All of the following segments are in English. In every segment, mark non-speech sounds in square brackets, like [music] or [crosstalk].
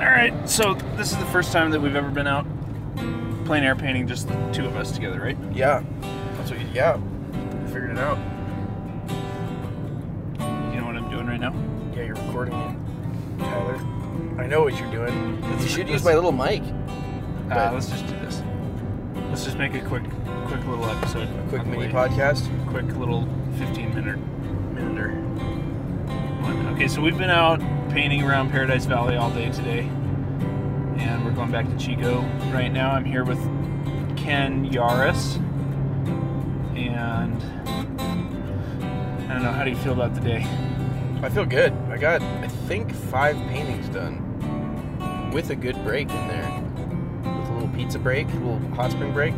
All right, so this is the first time that we've ever been out plein air painting, just the two of us together, right? Yeah. That's what you, yeah. I figured it out. You know what I'm doing right now? Yeah, you're recording it, Tyler. I know what you're doing. Let's- you should use my little mic. Uh, let's just do this. Let's just make a quick, quick little episode. A quick mini way. podcast. Quick little 15 minute, minuter. Okay, so we've been out painting around Paradise Valley all day today, and we're going back to Chico right now. I'm here with Ken Yarus, and I don't know. How do you feel about the day? I feel good. I got, I think, five paintings done with a good break in there. With a little pizza break, a little hot spring break.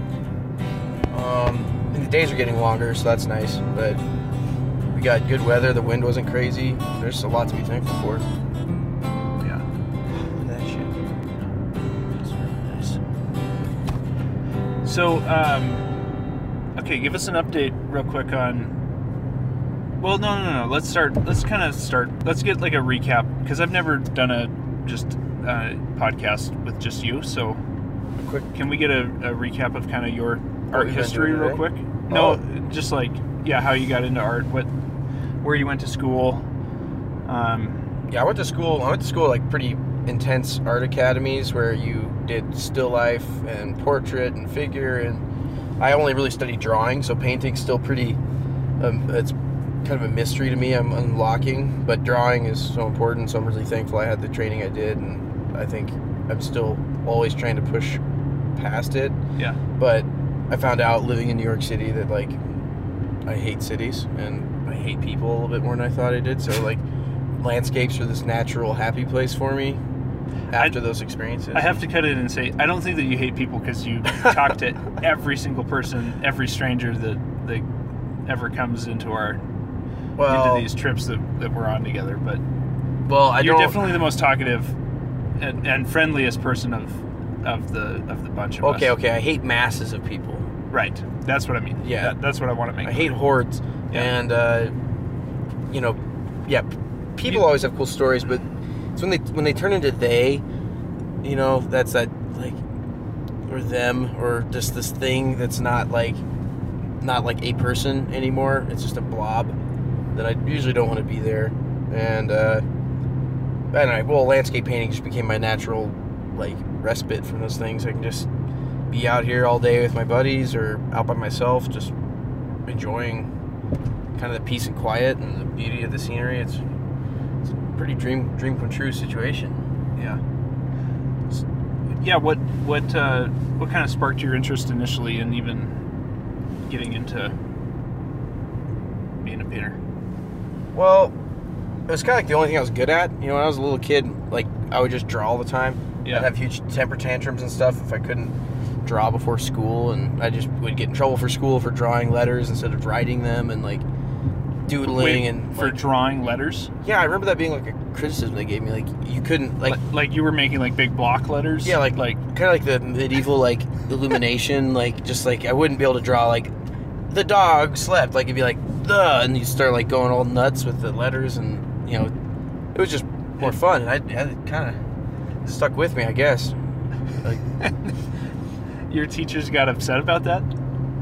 Um, and the days are getting longer, so that's nice. But we got good weather. The wind wasn't crazy. There's a lot to be thankful for. So, um, okay, give us an update real quick on. Well, no, no, no. no. Let's start. Let's kind of start. Let's get like a recap because I've never done a just uh, podcast with just you. So, A quick can we get a, a recap of kind of your art history real quick? No, Oh. just like yeah, how you got into art, what, where you went to school. Um, Yeah, I went to school. I went to school like pretty intense art academies where you did still life and portrait and figure, and I only really studied drawing, so painting's still pretty. Um, it's kind of a mystery to me. I'm unlocking, but drawing is so important. So I'm really thankful I had the training I did, and I think I'm still always trying to push past it. yeah. But I found out living in New York City that like I hate cities and I hate people a little bit more than I thought I did. So like landscapes are this natural happy place for me after those experiences. I have to cut in and say I don't think that you hate people because you [laughs] talk to every single person, every stranger that that ever comes into our well, into these trips that, that we're on together. But well, I you're definitely the most talkative and, and friendliest person of of the of the bunch of okay, us. okay. I hate masses of people. Right. That's what I mean. Yeah. That- that's what I want to make. I hate hordes, Yeah. and uh, you know, yeah, people You- always have cool stories, but it's when they when they turn into they, you know, that's that like or them or just this thing that's not like not like a person anymore. It's just a blob that I usually don't want to be there, and uh, anyway, well, landscape painting just became my natural like respite from those things. I can just be out here all day with my buddies or out by myself, just enjoying kind of the peace and quiet and the beauty of the scenery. It's, pretty dream dream come true situation. Yeah. Yeah. What what uh, what kind of sparked your interest initially in even getting into being a painter? Well, it was kind of like the only thing I was good at. You know, when I was a little kid, like I would just draw all the time. Yeah. I'd have huge temper tantrums and stuff if I couldn't draw before school, and I just would get in trouble for school for drawing letters instead of writing them and like doodling Wait, and for like, drawing letters. yeah, I remember that being like a criticism they gave me. Like you couldn't like Like, like you were making like big block letters. Yeah, like like kind of like the medieval like illumination, [laughs] like just like I wouldn't be able to draw like the dog slept. Like it'd be like the, and you start like going all nuts with the letters, and you know, it was just more fun, and I, I kind of stuck with me, I guess. Like, [laughs] your teachers got upset about that.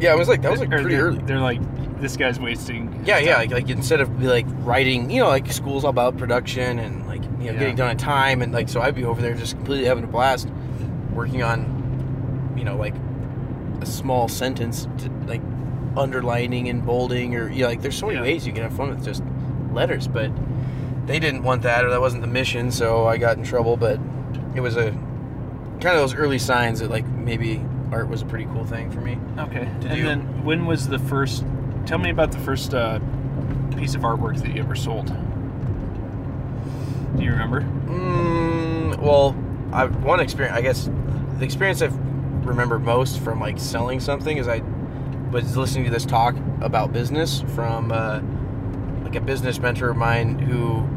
yeah, it was like that was like pretty they're, early. They're like, this guy's wasting. Yeah, yeah, like, like instead of be like writing, you know, like school's all about production and like you know Yeah. getting done on time, and like so I'd be over there just completely having a blast, working on, you know, like a small sentence, to, like underlining and bolding, or you know, like there's so many Yeah. ways you can have fun with just letters, but they didn't want that, or that wasn't the mission, so I got in trouble. But it was a kind of those early signs that like maybe art was a pretty cool thing for me. Okay. Did and you- then when was the first? Tell me about the first uh, piece of artwork that you ever sold. Do you remember? Mm, well, I one experience. I guess the experience I remember most from like selling something is I was listening to this talk about business from uh, like a business mentor of mine who,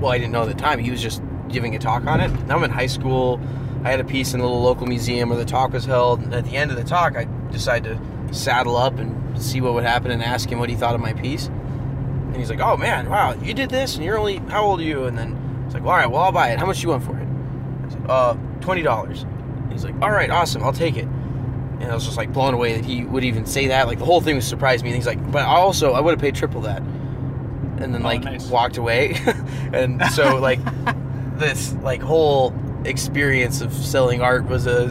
well, I didn't know at the time. He was just giving a talk on it. Now I'm in high school. I had a piece in a little local museum where the talk was held. And at the end of the talk, I decided to saddle up and see what would happen and ask him what he thought of my piece. And he's like, "Oh man, wow, you did this, and you're only how old are you?" And then it's like, "All right, well I'll buy it. How much do you want for it?" I said, uh, twenty dollars. He's like, all right, awesome, I'll take it. And I was just like blown away that he would even say that. Like the whole thing was surprised me. And he's like, but also I would have paid triple that. And then Oh, like nice. walked away. [laughs] and so like this like whole experience of selling art was a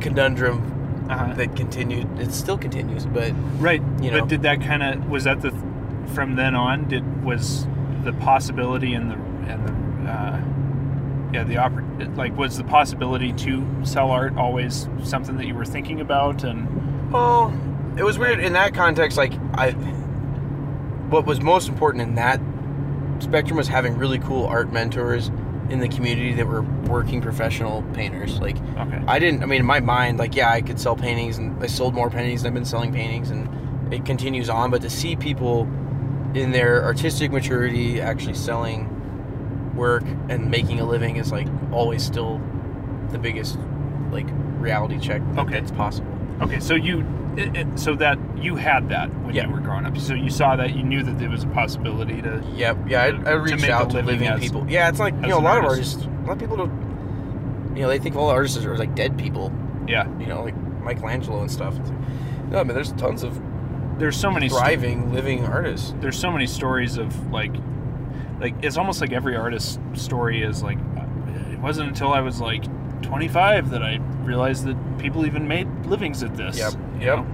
conundrum Uh-huh. that continued. It still continues, but Right. you know. But did that kind of was that the from then on? Did was the possibility and the and the uh, yeah the oppor- like was the possibility to sell art always something that you were thinking about and Well, it was weird in that context. Like I, what was most important in that spectrum was having really cool art mentors in the community that were working professional painters. Like okay I didn't. I mean, in my mind, like yeah, I could sell paintings, and I sold more paintings. And I've been selling paintings, and it continues on. But to see people in their artistic maturity actually selling work and making a living is like always still the biggest like reality check Okay. it's possible. okay so you it, it, so that you had that when you were growing up so you saw that you knew that there was a possibility to Yep. Yeah, I, to I reached out to living living as- people. Yeah, it's like you know a lot of artists. A lot of people don't. You know, they think all artists are like dead people. yeah You know, like Michelangelo and stuff. It's like, no, I mean, there's tons of there's so many thriving, living artists. there's so many stories of like like it's almost like every artist's story is like it wasn't until I was like 25 that I realized that people even made livings at this. Yep, you yep. know?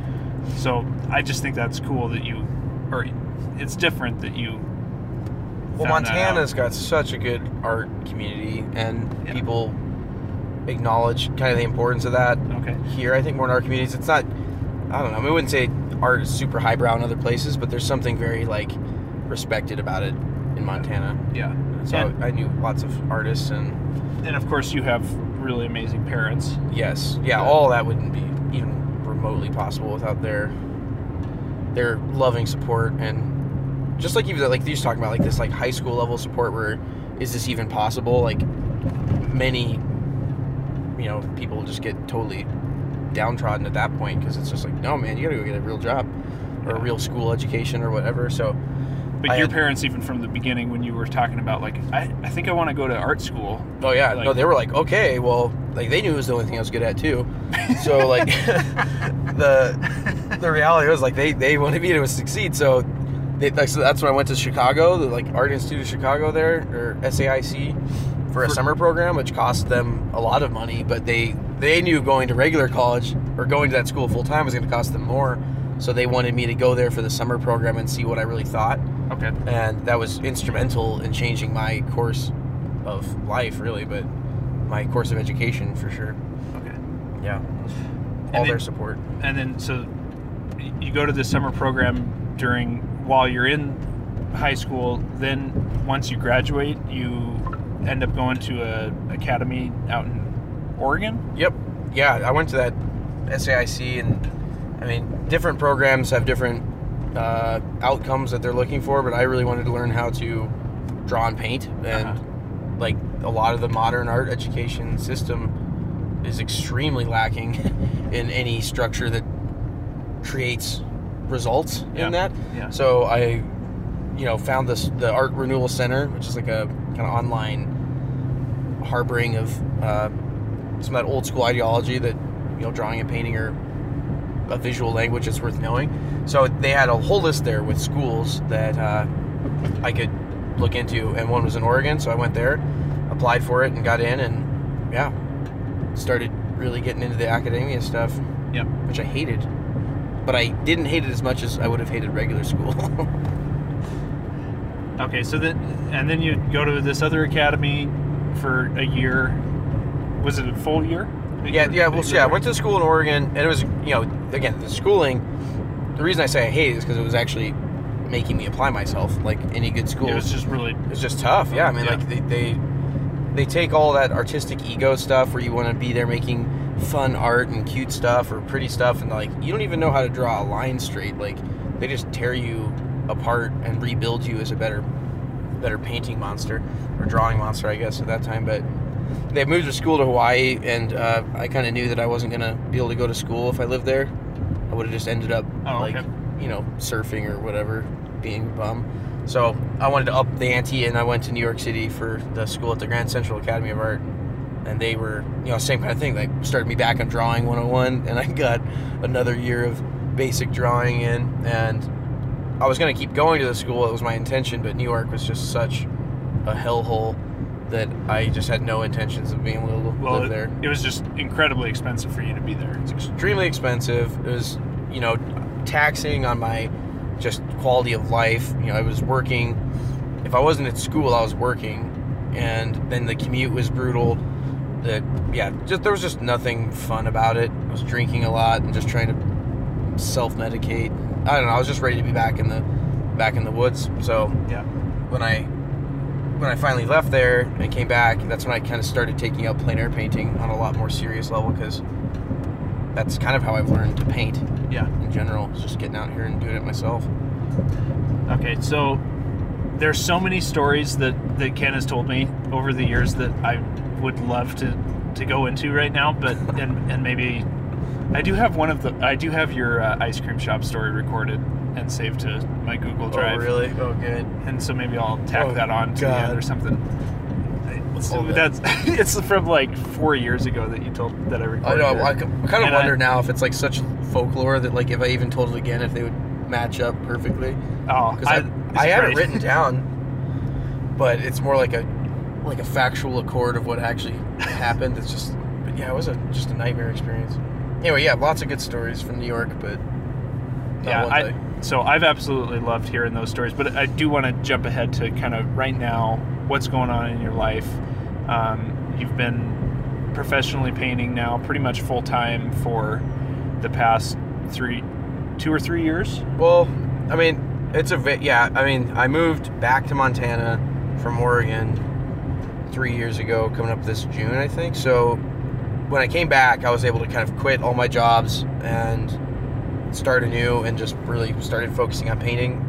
So I just think that's cool that you or it's different that you Well, Montana's got such a good art community, and Yeah. people acknowledge kind of the importance of that Okay. here. I think more in our communities. It's not. I don't know. I, mean, I wouldn't say art is super highbrow in other places, but there's something very like respected about it in Montana. Yeah. So And, I knew lots of artists and and of course you have really amazing parents. Yes, yeah, all that wouldn't be remotely possible without their their loving support and just like even like these talking about like this like high school level support where is this even possible? Like many you know people just get totally downtrodden at that point because it's just like no man you gotta go get a real job or a real school education or whatever so But I your had- parents even from the beginning when you were talking about like I, I think I want to go to art school. Oh yeah, Like- no, they were like, okay, well, like they knew it was the only thing I was good at too. [laughs] So like, the the reality was like they they wanted me to succeed. So, they, like, so that's when I went to Chicago, the like Art Institute of Chicago there or SAIC for a For- summer program, which cost them a lot of money, but they they knew going to regular college or going to that school full time was going to cost them more. So they wanted me to go there for the summer program and see what I really thought Okay. and that was instrumental in changing my course of life really but my course of education for sure. Okay. yeah. All then- their support. and then so you go to the summer program during while you're in high school then once you graduate you end up going to a academy out in oregon? Yep. Yeah i went to that saic and i mean different programs have different uh, outcomes that they're looking for but i really wanted to learn how to draw and paint and Uh-huh. Like a lot of the modern art education system is extremely lacking [laughs] in any structure that creates results Yeah. in that yeah So I, you know, found this the Art Renewal Center, which is like a kind of online harboring of uh, some of that old school ideology that you know drawing and painting are a visual language that's worth knowing. So they had a whole list there with schools that uh, I could look into, and one was in Oregon. So I went there, applied for it, and got in, and yeah, started really getting into the academia stuff, Yep. which I hated. But I didn't hate it as much as I would have hated regular school. [laughs] okay so then and then you go to this other academy for a year was it a full year Yeah, yeah. Well, yeah, I went to school in Oregon, and it was, you know, again, the schooling. The reason I say I hate it is because it was actually making me apply myself, like any good school. it was just really It's just tough. Yeah, I mean, Yeah. like they, they they take all that artistic ego stuff where you want to be there making fun art and cute stuff or pretty stuff, and like you don't even know how to draw a line straight. Like they just tear you apart and rebuild you as a better better painting monster or drawing monster, I guess, at that time. But they moved to school to Hawaii, and uh, I kind of knew that I wasn't gonna be able to go to school if I lived there. I would have just ended up Oh, like okay. you know surfing or whatever, being bum. So I wanted to up the ante, and I went to New York City for the school at the Grand Central Academy of Art, and they were you know same kind of thing. They started me back on drawing 101, and I got another year of basic drawing in, and I was gonna keep going to the school. It was my intention, but New York was just such a hellhole that I just had no intentions of being able to Well, live it, there. it was just incredibly expensive for you to be there. It's extremely expensive. It was, you know, taxing on my just quality of life. You know, I was working. If I wasn't at school, I was working, and then the commute was brutal. That yeah, just there was just nothing fun about it. I was drinking a lot and just trying to self-medicate. I don't know. I was just ready to be back in the back in the woods. So Yeah. when I when I finally left there and came back, that's when I kind of started taking up plein air painting on a lot more serious level because that's kind of how I've learned to paint Yeah. in general. is Just getting out here and doing it myself. Okay, so there's so many stories that that Ken has told me over the years that I would love to to go into right now, but [laughs] and and maybe I do have one of the I do have your uh, ice cream shop story recorded and saved to my Google Drive. Oh, really? Oh, good. And so maybe I'll tack Oh, that on to the God. end or something. It's, Hold it. that's [laughs] it's from like four years ago that you told that I recorded. I know. it. I, kind of And I- wonder now if it's like such folklore that like if I even told it again, if they would match up perfectly. oh, Because I, it's I, had it written down, but it's more like a like a factual accord of what actually [laughs] happened. It's just, but yeah, it was a just a nightmare experience. Anyway, yeah, lots of good stories from New York, but not yeah I, so i've absolutely loved hearing those stories but i do want to jump ahead to kind of right now what's going on in your life um, you've been professionally painting now pretty much full time for the past three two or three years Well, I mean, it's a bit, yeah. I mean, I moved back to Montana from Oregon three years ago, coming up this June, I think. So when I came back, I was able to kind of quit all my jobs and start anew, and just really started focusing on painting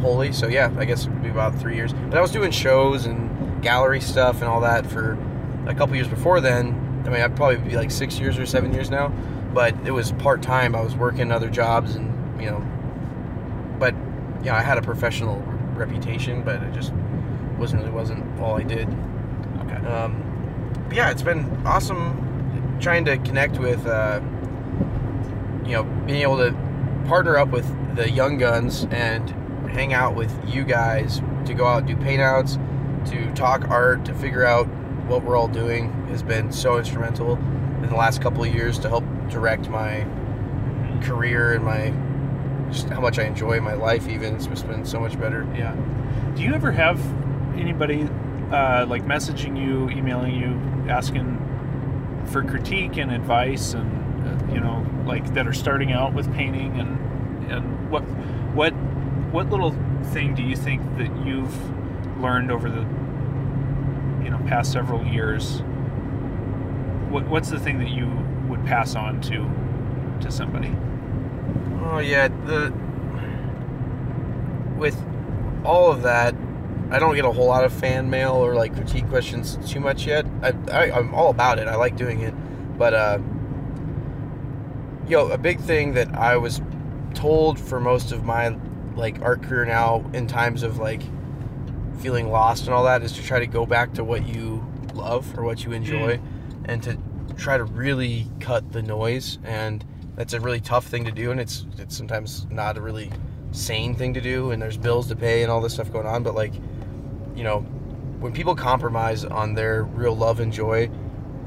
wholly. So yeah, I guess it'd be about three years. But I was doing shows and gallery stuff and all that for a couple years before then. I mean, I'd probably be like six years or seven years now. But it was part time. I was working other jobs and you know but you know, I had a professional reputation, but it just wasn't really wasn't all I did. okay Um, but yeah, it's been awesome trying to connect with, uh, you know, being able to partner up with the young guns and hang out with you guys to go out and do paint outs, to talk art, to figure out what we're all doing has been so instrumental in the last couple of years to help direct my career and my just how much I enjoy my life even. It's been so much better. Yeah. Do you ever have anybody uh, like messaging you emailing you asking for critique and advice and uh, you know like that are starting out with painting and and what what what little thing do you think that you've learned over the you know past several years what what's the thing that you would pass on to to somebody Oh yeah, the with all of that, I don't get a whole lot of fan mail or like critique questions too much yet. I, I I'm all about it. I like doing it, but uh, yo, a big thing that I was told for most of my like art career now, in times of like feeling lost and all that, is to try to go back to what you love or what you mm. enjoy, and to try to really cut the noise. And that's a really tough thing to do and it's it's sometimes not a really sane thing to do and there's bills to pay and all this stuff going on. But like you know when people compromise on their real love and joy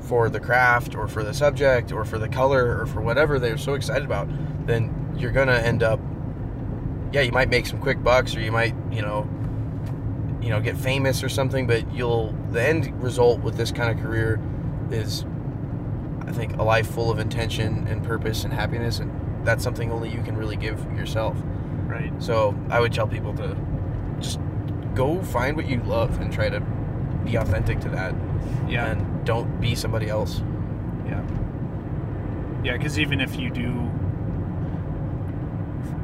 for the craft or for the subject or for the color or for whatever they're so excited about then you're gonna end up yeah you might make some quick bucks or you might you know you know get famous or something but you'll the end result with this kind of career is I think a life full of intention and purpose and happiness, and that's something only you can really give yourself. right So I would tell people to just go find what you love and try to be authentic to that, yeah and don't be somebody else. Yeah. Yeah, because even if you do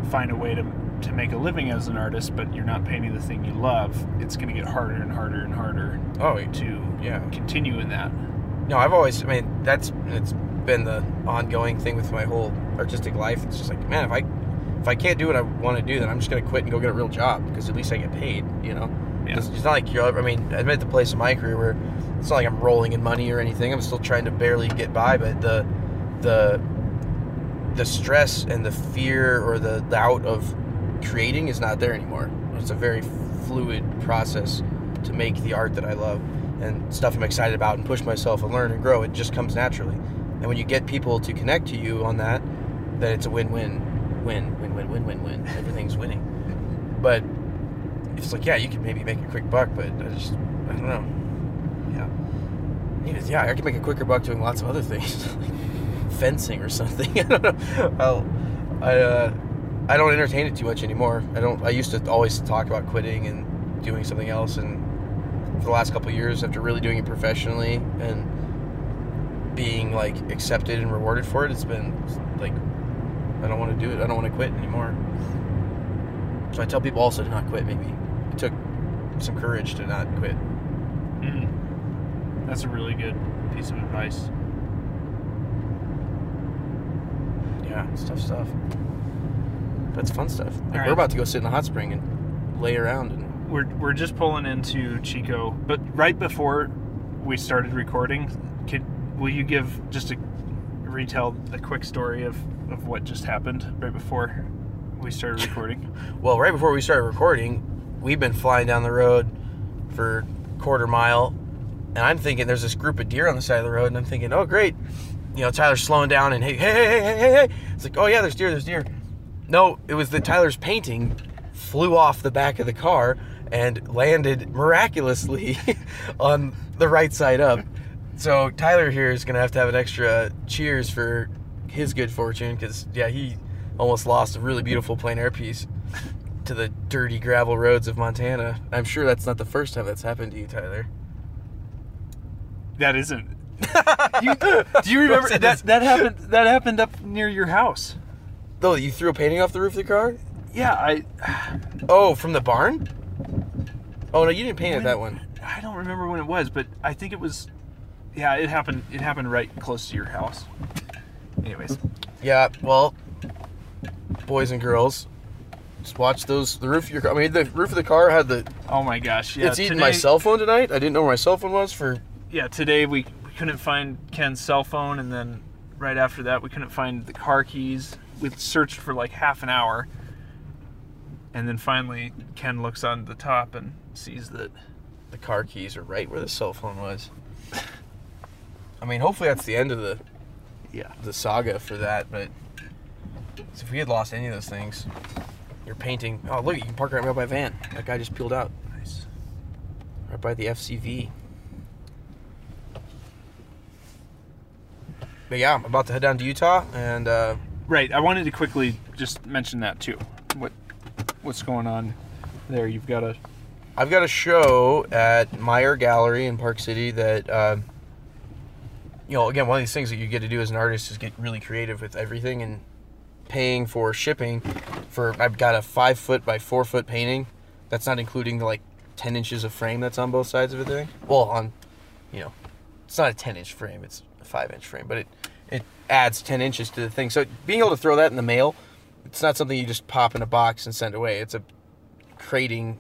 find a way to to make a living as an artist, but you're not painting the thing you love, it's going to get harder and harder and harder Oh to yeah. continue in that. No, I've always. I mean, that's it's been the ongoing thing with my whole artistic life. It's just like, man, if I if I can't do what I want to do, then I'm just gonna quit and go get a real job because at least I get paid. You know. Yeah. It's, it's not like you're. I mean, I'm at the place in my career where it's not like I'm rolling in money or anything. I'm still trying to barely get by, but the the the stress and the fear or the doubt of creating is not there anymore. It's a very fluid process to make the art that I love and stuff I'm excited about and push myself and learn and grow. It just comes naturally. And when you get people to connect to you on that, then it's a win-win, win, win, win, win, win, win. Everything's winning. But it's like, yeah, you can maybe make a quick buck, but I just, I don't know. Yeah. Yeah, yeah, I can make a quicker buck doing lots of other things, [laughs] like fencing or something. [laughs] I don't know. I'll, I, uh, I don't entertain it too much anymore. I don't. I used to always talk about quitting and doing something else, and for the last couple of years, after really doing it professionally and being like accepted and rewarded for it, it's been like I don't want to do it. I don't want to quit anymore. So I tell people also to not quit. Maybe it took some courage to not quit. Mm. That's a really good piece of advice. Yeah, it's tough stuff. That's fun stuff. Like right. we're about to go sit in the hot spring and lay around and We're, we're just pulling into Chico, but right before we started recording, could will you give just a retell a quick story of, of what just happened right before we started [laughs] recording? well, right before we started recording, we've been flying down the road for quarter mile, and I'm thinking there's this group of deer on the side of the road, and I'm thinking, oh great, you know Tyler's slowing down, and hey hey hey hey hey hey, it's like oh yeah, there's deer, there's deer. No, it was that Tyler's painting flew off the back of the car and landed miraculously [laughs] on the right side up. So Tyler here is gonna have to have an extra cheers for his good fortune because yeah, he almost lost a really beautiful plein air piece to the dirty gravel roads of Montana. I'm sure that's not the first time that's happened to you, Tyler. That isn't. [laughs] you, do you remember that that happened? That happened up near your house. Though you threw a painting off the roof of the car? Yeah, I Oh, from the barn? Oh no, you didn't paint it that one. I don't remember when it was, but I think it was. Yeah, it happened. It happened right close to your house. Anyways, Yeah, well, boys and girls, just watch those. The roof of your car. I mean, the roof of the car had the. oh my gosh, yeah. it's eating today, my cell phone tonight. I didn't know where my cell phone was for. Yeah, today we, we couldn't find Ken's cell phone, and then right after that we couldn't find the car keys. We searched for like half an hour, and then finally Ken looks on the top and sees that. The car keys are right where the cell phone was. I mean, hopefully that's the end of the Yeah. the saga for that. But if we had lost any of those things, you're painting. Oh, look, you can park right by my van. That guy just peeled out Nice. right by the FCV. But yeah, I'm about to head down to Utah, and uh, Right. I wanted to quickly just mention that too. What what's going on there? You've got a I've got a show at Meyer Gallery in Park City that, uh, you know, again, one of these things that you get to do as an artist is get really creative with everything and paying for shipping. For I've got a five foot by four foot painting. That's not including the like ten inches of frame that's on both sides of it. Thing. Well, on, you know, it's not a ten inch frame. It's a five inch frame, but it it adds ten inches to the thing. So being able to throw that in the mail, it's not something you just pop in a box and send away. It's a crating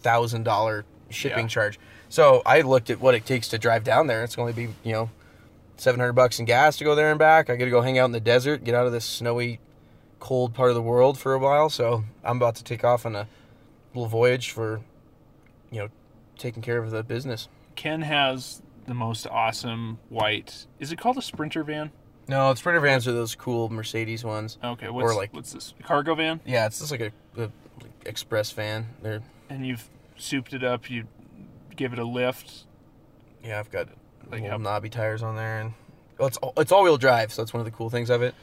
thousand dollar shipping Yeah. charge. So I looked at what it takes to drive down there. It's going to be you know seven hundred bucks in gas to go there and back. I got to go hang out in the desert, get out of this snowy, cold part of the world for a while. So I'm about to take off on a little voyage for you know taking care of the business. Ken has the most awesome white. Is it called a Sprinter van? No, Sprinter vans are those cool Mercedes ones. Okay, what's like- what's this cargo van? Yeah, it's just like a, a express van. They're And you've souped it up. You give it a lift. yeah, I've got Like little knobby tires on there, and well, it's all- it's all wheel drive, so that's one of the cool things of it,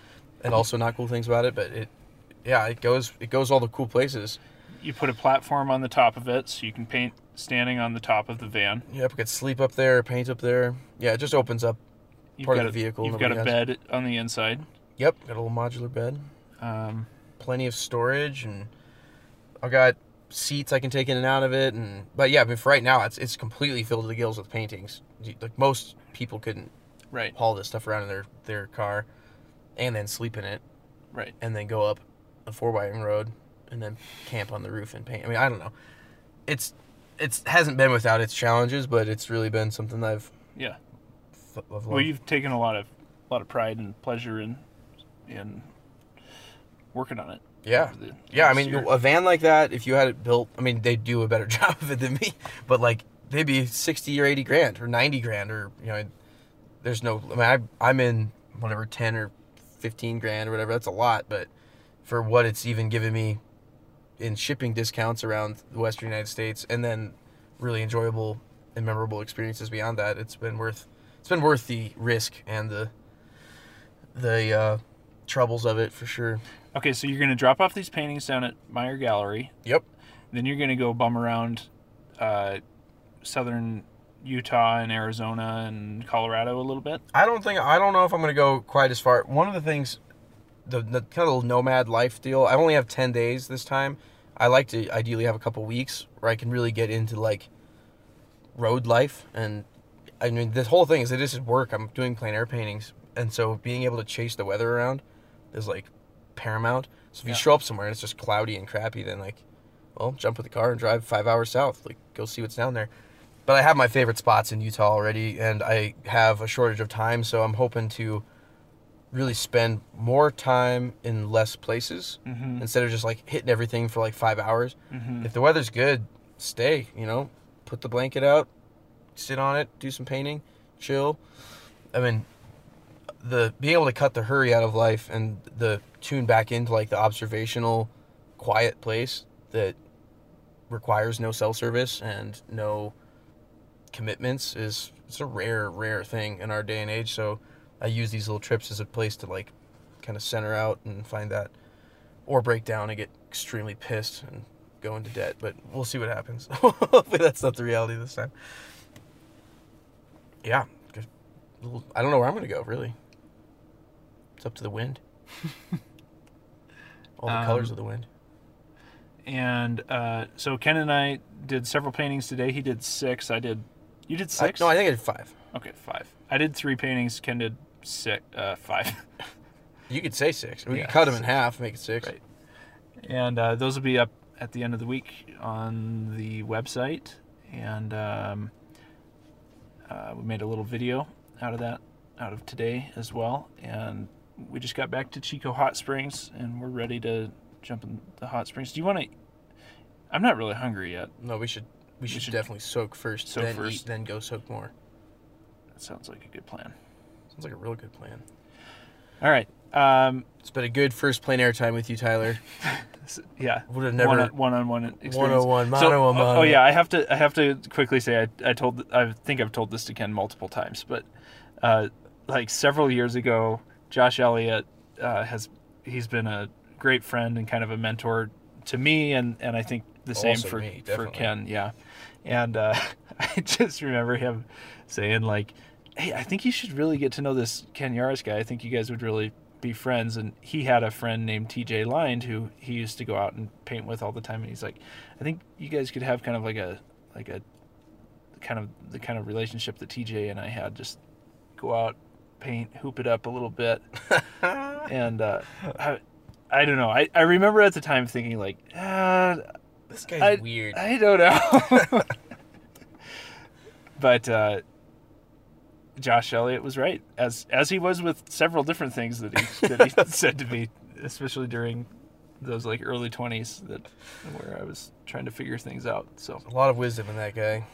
and also not cool things about it. But it, yeah, it goes it goes all the cool places. You put a platform on the top of it, so you can paint standing on the top of the van. Yep, I could sleep up there, paint up there. Yeah, it just opens up. You've Part of got the a- vehicle You've got a has. bed on the inside. Yep, got a little modular bed, Um, plenty of storage, and I've got seats I can take in and out of it. And but yeah, I mean for right now, it's it's completely filled to the gills with paintings. Like most people couldn't right, haul this stuff around in their their car, and then sleep in it. right. and then go up a four by road and then camp on the roof and paint. I mean, I don't know. It's it hasn't been without its challenges, but it's really been something that I've, Yeah. f- I've Well, you've taken a lot of a lot of pride and pleasure in in working on it. yeah. the Yeah, I mean, year. a van like that, if you had it built, I mean, they'd do a better [laughs] job of it than me, but like, they'd be 60 or 80 grand or 90 grand or, you know, there's no, I mean, I, I'm in whatever, 10 or 15 grand or whatever. That's a lot, but for what it's even given me in shipping discounts around the Western United States and then really enjoyable and memorable experiences beyond that, it's been worth, it's been worth the risk and the, the, uh, troubles of it for sure. Okay, so you're to drop off these paintings down at Meyer Gallery. Yep. Then you're to go bum around uh, southern Utah and Arizona and Colorado a little bit. I don't think I don't know if I'm gonna go quite as far. One of the things, the, the kind of nomad life deal. I only have ten days this time. I like to ideally have a couple weeks where I can really get into like road life. And I mean, this whole thing is that this is work. I'm doing plein air paintings, and so being able to chase the weather around is like paramount. So if you show up somewhere and it's just cloudy and crappy, then like, well, jump in the car and drive five hours south. Like, go see what's down there. But I have my favorite spots in Utah already, and I have a shortage of time, so I'm hoping to really spend more time in less places Mm-hmm. instead of just like hitting everything for like five hours. Mm-hmm. If the weather's good, stay. You know, put the blanket out, sit on it, do some painting, chill. I mean, the being able to cut the hurry out of life and the tune back into like the observational, quiet place that requires no cell service and no commitments is it's a rare, rare thing in our day and age. So I use these little trips as a place to like kind of center out and find that, or break down and get extremely pissed and go into debt. But we'll see what happens. [laughs] Hopefully that's not the reality this time. Yeah, just a little- I don't know where I'm gonna go. Really, it's up to the wind. [laughs] All the colors Um, of the wind. And uh, so Ken and I did several paintings today. He did six. I did. You did I, six? no, I think I did five. okay, five. I did three paintings. Ken did six. Uh, five. [laughs] You could say six. We Yeah, could cut them in half, make it six. Right. and uh, those will be up at the end of the week on the website. And um, uh, we made a little video out of that, out of today as well. And we just got back to Chico Hot Springs, and we're ready to jump in the hot springs. Do you want to? I'm not really hungry yet. No, we should we should, should definitely soak first, soak then first. eat, then go soak more. That sounds like a good plan. Sounds like a real good plan. All right. Um, It's been a good first plein air time with you, Tyler. [laughs] yeah. Would have never. one on one on one experience. 101, So- mano a oh, oh yeah, I have to I have to quickly say I I told I think I've told this to Ken multiple times, but uh, like several years ago, Josh Elliott uh, has he's been a great friend and kind of a mentor to me, and and I think the same for me, for. Ken. Yeah, and uh, [laughs] I just remember him saying like, "Hey, I think you should really get to know this Ken Yarus guy. I think you guys would really." be friends and he had a friend named TJ Lind who he used to go out and paint with all the time and he's like I think you guys could have kind of like a like a kind of the kind of relationship that TJ and I had just go out paint hoop it up a little bit [laughs] and uh I, I don't know I, I remember at the time thinking like ah, this guy's I- weird. I don't know [laughs] but uh Josh Elliott was right, as as he was with several different things that he that he [laughs] said to me, especially during those like early twenties that where I was trying to figure things out. So a lot of wisdom in that guy.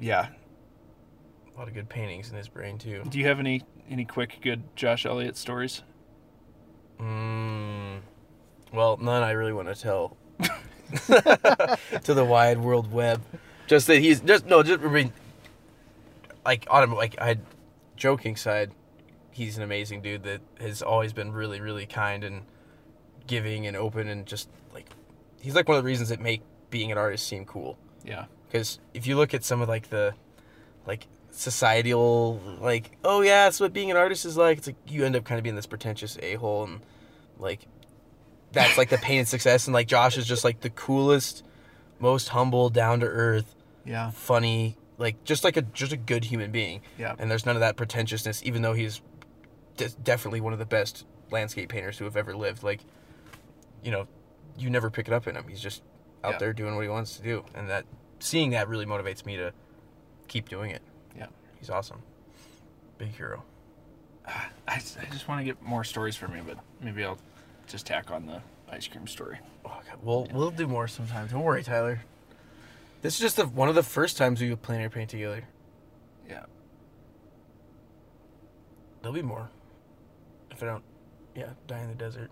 yeah, A lot of good paintings in his brain too. do you have any any quick good Josh Elliott stories? Mm, well, none I really want to tell [laughs] [laughs] to the wide world web. Just that he's just no, just I mean, like on him, like I, joking side, he's an amazing dude that has always been really, really kind and giving and open and just like he's like one of the reasons that make being an artist seem cool. Yeah, Because if you look at some of like the, like societal, like oh yeah, that's what being an artist is like. It's like you end up kind of being this pretentious a hole, and like that's like the pain and success. And like Josh is just like the coolest, most humble, down to earth, yeah, funny, like just like a just a good human being. yeah, And there's none of that pretentiousness, even though he's de- definitely one of the best landscape painters who have ever lived. Like, you know, you never pick it up in him. He's just out Yeah. there doing what he wants to do, and that seeing that really motivates me to keep doing it. Yeah. He's awesome. Big hero. [sighs] I, I just want to get more stories from you, but maybe I'll just tack on the ice cream story. Oh, God. We'll we'll do more sometime. Don't worry, Tyler. This is just the, one of the first times we plan paint together. Yeah. There'll be more. If I don't, yeah, die in the desert.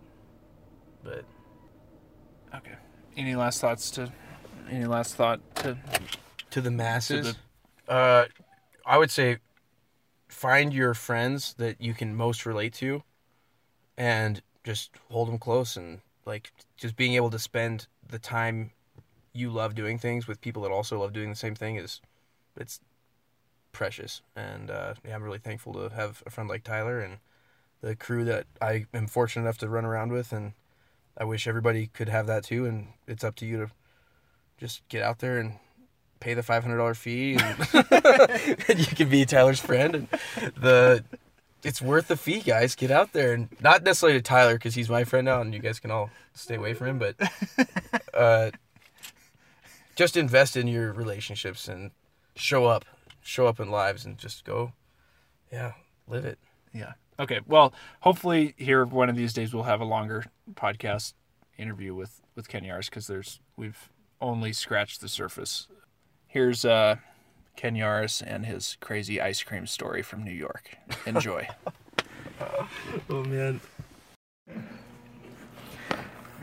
But Okay. Any last thoughts to? Any last thought to? to the masses, uh, I would say find your friends that you can most relate to, and just hold them close and like just being able to spend the time you love doing things with people that also love doing the same thing is it's precious and uh, yeah, I'm really thankful to have a friend like Tyler and the crew that I am fortunate enough to run around with and I wish everybody could have that too and it's up to you to just get out there and pay the five hundred dollar fee, and, [laughs] and you can be Tyler's friend. And the it's worth the fee, guys. Get out there, and not necessarily to Tyler because he's my friend now, and you guys can all stay away from him. But uh, just invest in your relationships and show up, show up in lives, and just go, yeah, live it. Yeah. Okay. Well, hopefully here one of these days we'll have a longer podcast interview with with Ken Yarus because there's we've only scratched the surface. Here's uh, Ken Yarus and his crazy ice cream story from New York. Enjoy. [laughs] Oh man.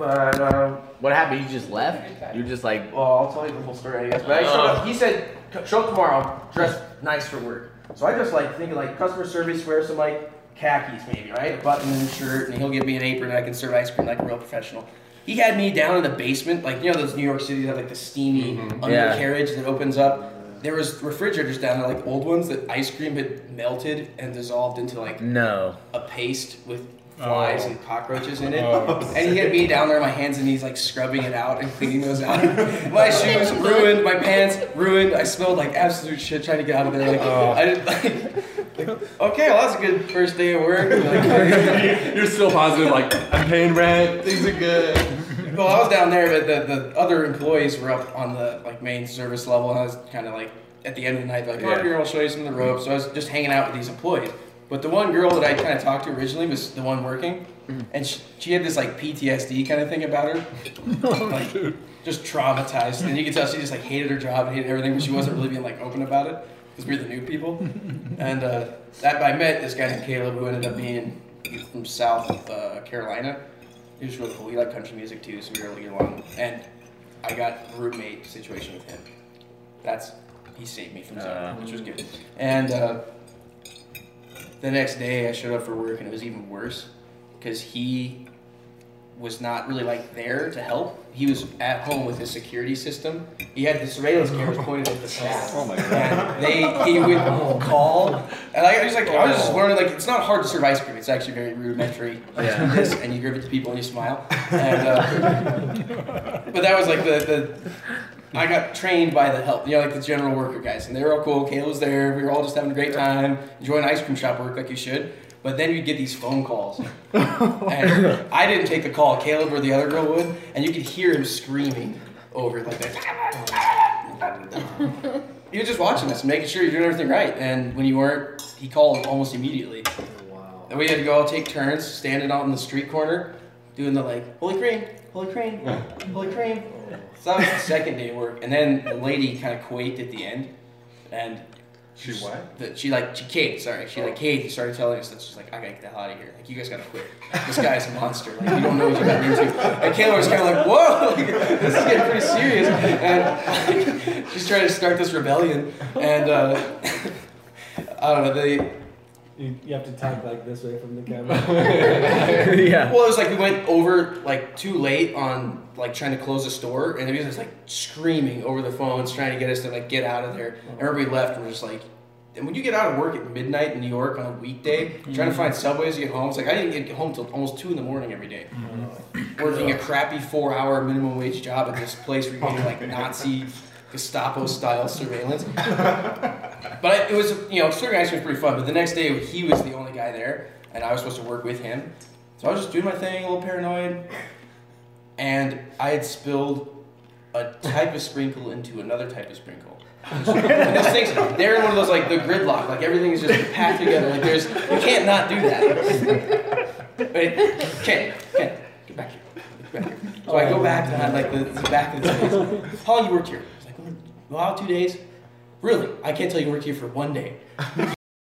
But uh, what happened? You just left? You're just like, Well, I'll tell you the whole story, I guess. But I showed up. He said, "Show up tomorrow, dress nice for work." So I just like thinking like customer service, wear some like khakis maybe, right? A button and shirt, and he'll give me an apron, and I can serve ice cream like a real professional. He had me down in the basement, like you know those New York cities have like the steamy undercarriage that opens up. There was refrigerators down there, like old ones, that ice cream had melted and dissolved into like no. a paste with flies oh. and cockroaches in it. Oh. [laughs] And he had me down there on my hands and knees, like scrubbing it out and cleaning those out. [laughs] my shoes ruined, my pants ruined. I smelled like absolute shit trying to get out of there. Like oh. I didn't [laughs] like, like, okay, well that's a good first day at work. Like, You're still positive, like, I'm paying rent, things are good. well, I was down there, but the, the other employees were up on the like main service level, and I was kind of like at the end of the night, like, "Come up here, I'll show you some of the ropes." So I was just hanging out with these employees. But the one girl that I kind of talked to originally was the one working, and she, she had this like PTSD kind of thing about her, [laughs] like just traumatized, and you could tell she just like hated her job and hated everything, but she wasn't really being like open about it because we we're the new people. [laughs] and uh, that I met this guy named Caleb who ended up being from South uh, Carolina. He was really cool. He liked country music too, so we were able to get along. And I got roommate situation with him. That's he saved me from something, which was good. And uh, the next day, I showed up for work, and it was even worse because he was not really like there to help. He was at home with his security system. He had the surveillance cameras [laughs] pointed at the staff. Oh my God. And they he would call, and I was like, I was just learning like it's not hard to serve ice cream. It's actually very rudimentary. Yeah. Yeah. This, and you give it to people and you smile. And uh, [laughs] but that was like the the. I got trained by the help, you know, like the general worker guys, and they were all cool. Kayla was there. We were all just having a great time, enjoying ice cream shop work like you should. But then you'd get these phone calls, [laughs] and I didn't take the call. Caleb or the other girl would, and you could hear him screaming over it like that. He was just watching us, making sure you're doing everything right. And when you weren't, he called almost immediately. Oh, wow. And we had to go all take turns standing out in the street corner, doing the like, holy cream, holy cream, holy cream. [laughs] So that was the second day of work. And then the lady kind of quaked at the end. And She what? the, she like, she Kate, sorry, she like, Kate started telling us that she's like, I gotta get the hell out of here. Like, you guys gotta quit. This guy's a monster. Like, you don't know what you're getting into. And Kayla was kind of like, whoa, like, [laughs] this is getting pretty serious. And like, [laughs] she's trying to start this rebellion. And uh, I don't know, they, You, you have to talk [laughs] like this way from the camera. [laughs] yeah. Well, it was like we went over like too late on like trying to close the store, and he was like screaming over the phones, trying to get us to like get out of there. And everybody left, and we're just like, and when you get out of work at midnight in New York on a weekday, mm-hmm. trying to find subways to get home, it's like I didn't get home till almost two in the morning every day. Mm-hmm. Working a crappy four-hour minimum wage job at this place where you're getting like Nazi Gestapo-style surveillance. But it was, you know, serving ice cream was pretty fun. But the next day, he was the only guy there, and I was supposed to work with him. So I was just doing my thing, a little paranoid, and I had spilled a type of sprinkle into another type of sprinkle. and those things, they're in one of those like the gridlock, like everything is just packed together. Like there's, you can't not do that. Wait, Ken, Ken, get back here. So I go back to like the, the back of the space. Long you worked here? Like, well, two days. Really? I can't tell you worked here for one day.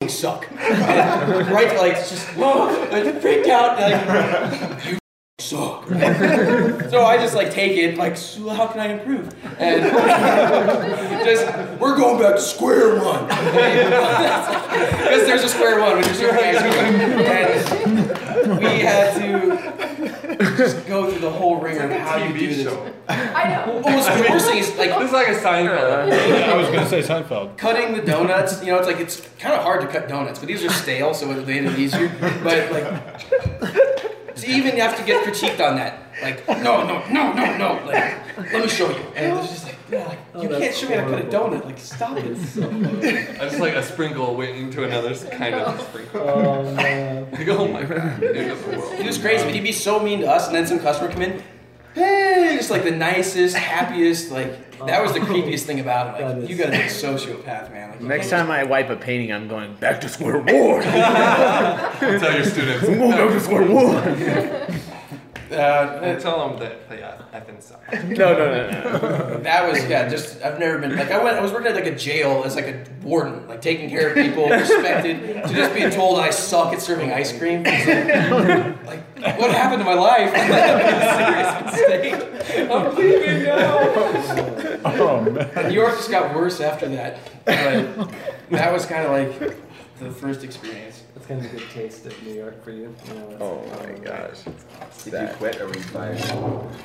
You [laughs] suck. And right, like it's just whoa, I freaked out. Like you [laughs] suck. so I just like take it like, so how can I improve? And [laughs] just we're going back to square one because there's a square one when you're. And we had to just go through the whole wringer of how you do this. I know. What was the worst thing is like This is like a Seinfeld. yeah, I was gonna say Seinfeld. cutting the donuts, you know, it's like it's kind of hard to cut donuts, but these are stale, so it made it easier. But like, so even you have to get critiqued on that. Like, no, no, no, no, no. Like, let me show you. And it's just like, yeah, like, oh, you Oh, can't show me how to cut a donut. Like, stop it. I'm just like a sprinkle waiting to another kind of sprinkle. Oh man. [laughs] Like, oh my god, end of the world. He was crazy, but he'd be so mean to us, and then some customer come in. Hey, just like the nicest, happiest, like that was the oh. creepiest thing about him. That Like is- you gotta be a sociopath, man. Like, Next can't time I wipe a painting, I'm going back to square one. [laughs] Tell your students. I'm going back to square one. [laughs] Uh, And tell them that they uh, effing suck. [laughs] No, no, no, no. [laughs] That was yeah. Just I've never been like I went. I was working at like a jail as like a warden, like taking care of people, [laughs] respected. To just being told I suck at serving ice cream. Like, like, what happened to my life? serious mistake. I'm leaving now. Oh man. New York just got worse after that, but that was kind of like the first experience. That's kind of a good taste of New York for you. you know, Oh my um, gosh. Did you quit or were you fired?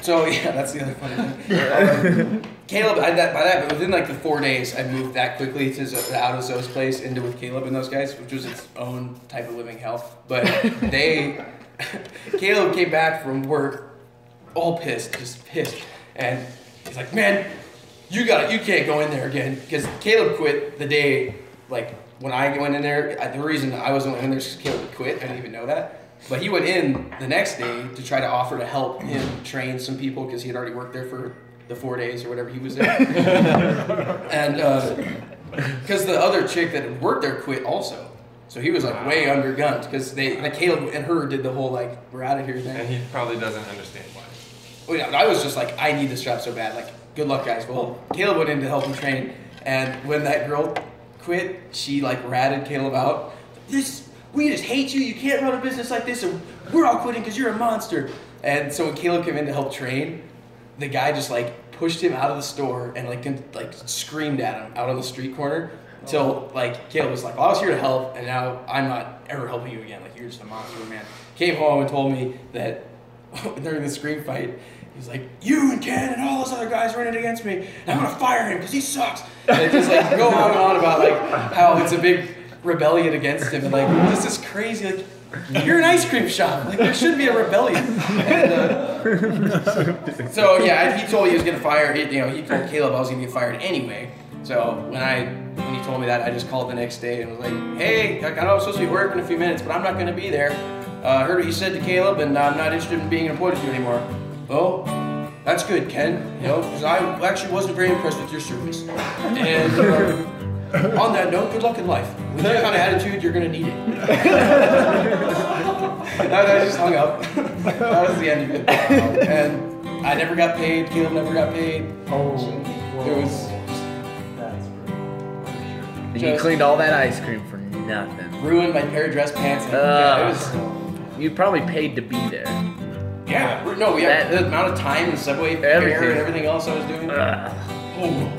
So yeah, that's the other funny thing. [laughs] Caleb, I, that, by that, but within like the four days, I moved that quickly to Zo- out of Zoe's place into with Caleb and those guys, which was its own type of living hell. But [laughs] they, Caleb came back from work, all pissed, just pissed, and he's like, "Man, you got to You can't go in there again." Because Caleb quit the day, like when I went in there. I- The reason I wasn't in there is 'cause Caleb had quit. I didn't even know that. But he went in the next day to try to offer to help him train some people because he had already worked there for the four days or whatever he was there. [laughs] and uh, because the other chick that had worked there quit also. So he was like way undergunned because they, like Caleb and her did the whole like, we're out of here thing. And he probably doesn't understand why. Well, yeah, I was just like, I need this job so bad. Like, good luck, guys. Well, Caleb went in to help him train, and when that girl quit, she like ratted Caleb out. This, we just hate you. You can't run a business like this, and we're all quitting because you're a monster. And so when Caleb came in to help train, the guy just like pushed him out of the store and like like screamed at him out on the street corner until like Caleb was like, well, I was here to help, and now I'm not ever helping you again. Like you're just a monster, man. Came home and told me that [laughs] during the scream fight, he's like, you and Ken and all those other guys running against me, and I'm gonna fire him because he sucks. And just like go on and on about like how it's a big rebellion against him, and like this is crazy. Like you're an ice cream shop. Like there should be a rebellion. And, uh, so yeah, he told me he was gonna fire. He, you know, he told Caleb I was gonna get fired anyway. So when I when he told me that, I just called the next day and was like, "Hey, I know I'm supposed to be working in a few minutes, but I'm not gonna be there. Uh, I heard what you said to Caleb, and I'm not interested in being employed with you anymore." Oh, that's good, Ken. You know, because I actually wasn't very impressed with your service. And uh, on that note, good luck in life. With that kind of attitude, you're gonna need it. [laughs] and I just hung up. That was the end of it. And I never got paid. Caleb never got paid. Oh, It was That's brutal. And you cleaned all that ice cream for nothing. ruined my hairdress pants. And, yeah, it was. You probably paid to be there. Yeah, no, yeah, That- the amount of time and subway fare and everything else I was doing. Ugh. Oh.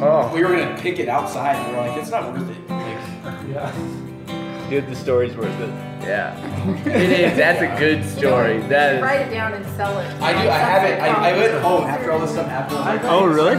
Oh. We were gonna pick it outside, and we're like, it's not worth it. Like, Yeah. Dude, the story's worth it. Yeah. [laughs] It is. That's a good story. That is. Write it down and sell it. I do. I have it. I, I went home after all this stuff happened. I was like, Oh, really?